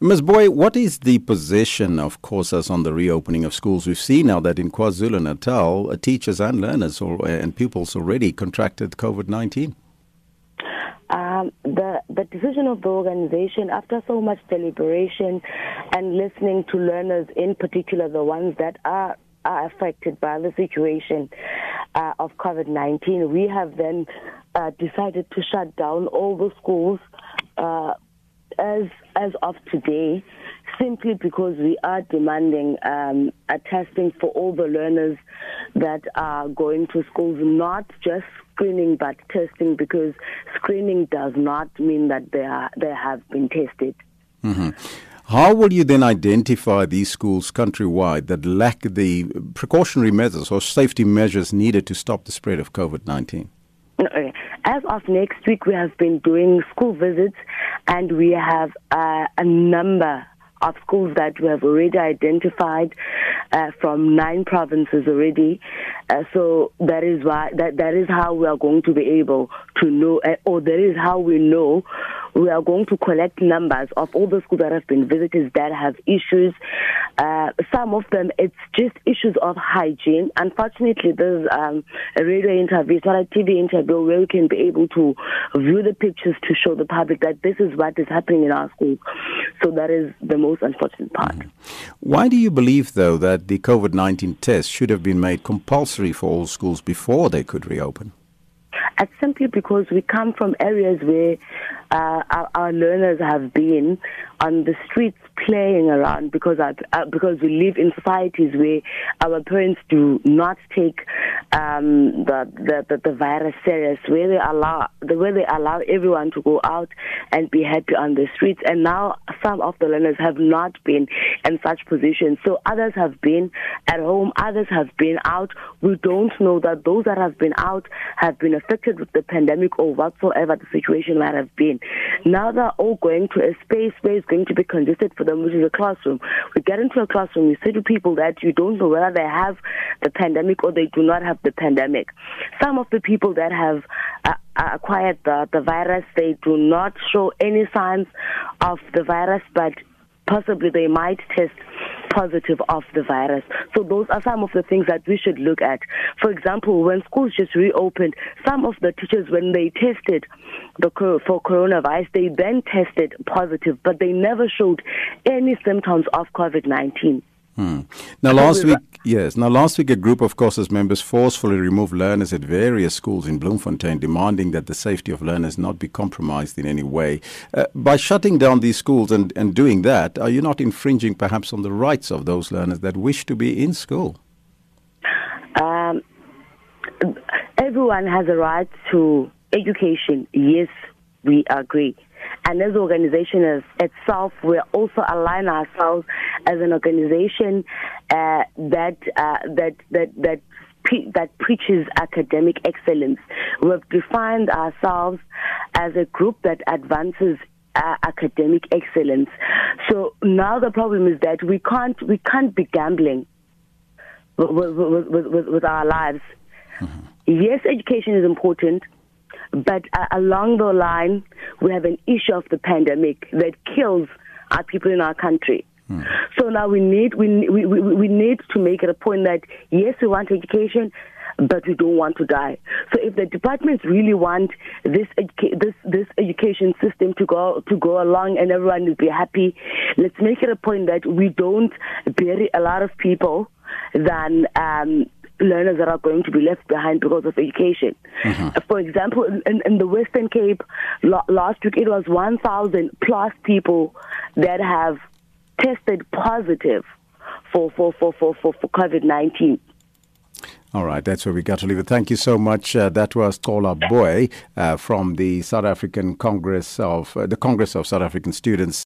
Ms. Boy, what is the position of COSAS on the reopening of schools? We've seen now that in KwaZulu Natal, uh, teachers and learners or, and pupils already contracted COVID 19. Um, the the decision of the organization, after so much deliberation and listening to learners, in particular the ones that are are affected by the situation uh, of COVID 19, we have then uh, decided to shut down all the schools uh, as as of today, simply because we are demanding um, a testing for all the learners that are going to schools, not just screening but testing, because screening does not mean that they are they have been tested. Mm-hmm. How will you then identify these schools countrywide that lack the precautionary measures or safety measures needed to stop the spread of COVID 19? As of next week, we have been doing school visits and we have uh, a number of schools that we have already identified uh, from nine provinces already. Uh, so that is why that that is how we are going to be able to know, uh, or that is how we know we are going to collect numbers of all the schools that have been visited that have issues. Uh, some of them, it's just issues of hygiene. Unfortunately, there's um, a radio interview, it's not a TV interview where we can be able to view the pictures to show the public that this is what is happening in our schools. So that is the most unfortunate part. Why do you believe, though, that the COVID 19 test should have been made compulsory for all schools before they could reopen? It's simply because we come from areas where uh, our, our, learners have been on the streets playing around because our, uh, because we live in societies where our parents do not take um, the, the, the, the virus serious, where they allow the way they allow everyone to go out and be happy on the streets. And now some of the learners have not been in such positions. So others have been at home, others have been out. We don't know that those that have been out have been affected with the pandemic or whatsoever the situation might have been. Now they're all going to a space where it's going to be congested for them, which is a classroom. We get into a classroom, you say to people that you don't know whether they have the pandemic or they do not have the pandemic. Some of the people that have uh, acquired the, the virus, they do not show any signs of the virus, but possibly they might test positive of the virus. So those are some of the things that we should look at. For example, when schools just reopened, some of the teachers, when they tested the for coronavirus, they then tested positive, but they never showed any symptoms of COVID-19. Hmm. Now, last week, yes. Now, last week, a group of COSAS members forcefully removed learners at various schools in Bloemfontein, demanding that the safety of learners not be compromised in any way. Uh, by shutting down these schools and, and doing that, are you not infringing perhaps on the rights of those learners that wish to be in school? Um, everyone has a right to education. Yes, we agree. And as an organization as itself, we also align ourselves as an organization uh, that uh, that that that that preaches academic excellence. We've defined ourselves as a group that advances uh, academic excellence. So now the problem is that we can't we can't be gambling with, with, with, with our lives. Mm-hmm. Yes, education is important, but uh, along the line, we have an issue of the pandemic that kills our people in our country. Hmm. So now we need we, we we we need to make it a point that yes, we want education, but we don't want to die. So if the departments really want this educa- this this education system to go to go along and everyone will be happy, let's make it a point that we don't bury a lot of people than um, learners that are going to be left behind because of education. Mm-hmm. For example, in, in, the Western Cape last week, it was 1,000 plus people that have tested positive for, for, for, for, for, for COVID 19. All right, that's where we got to leave it. Thank you so much. Uh, that was Tola Boy uh, from the South African Congress of uh, the Congress of South African Students.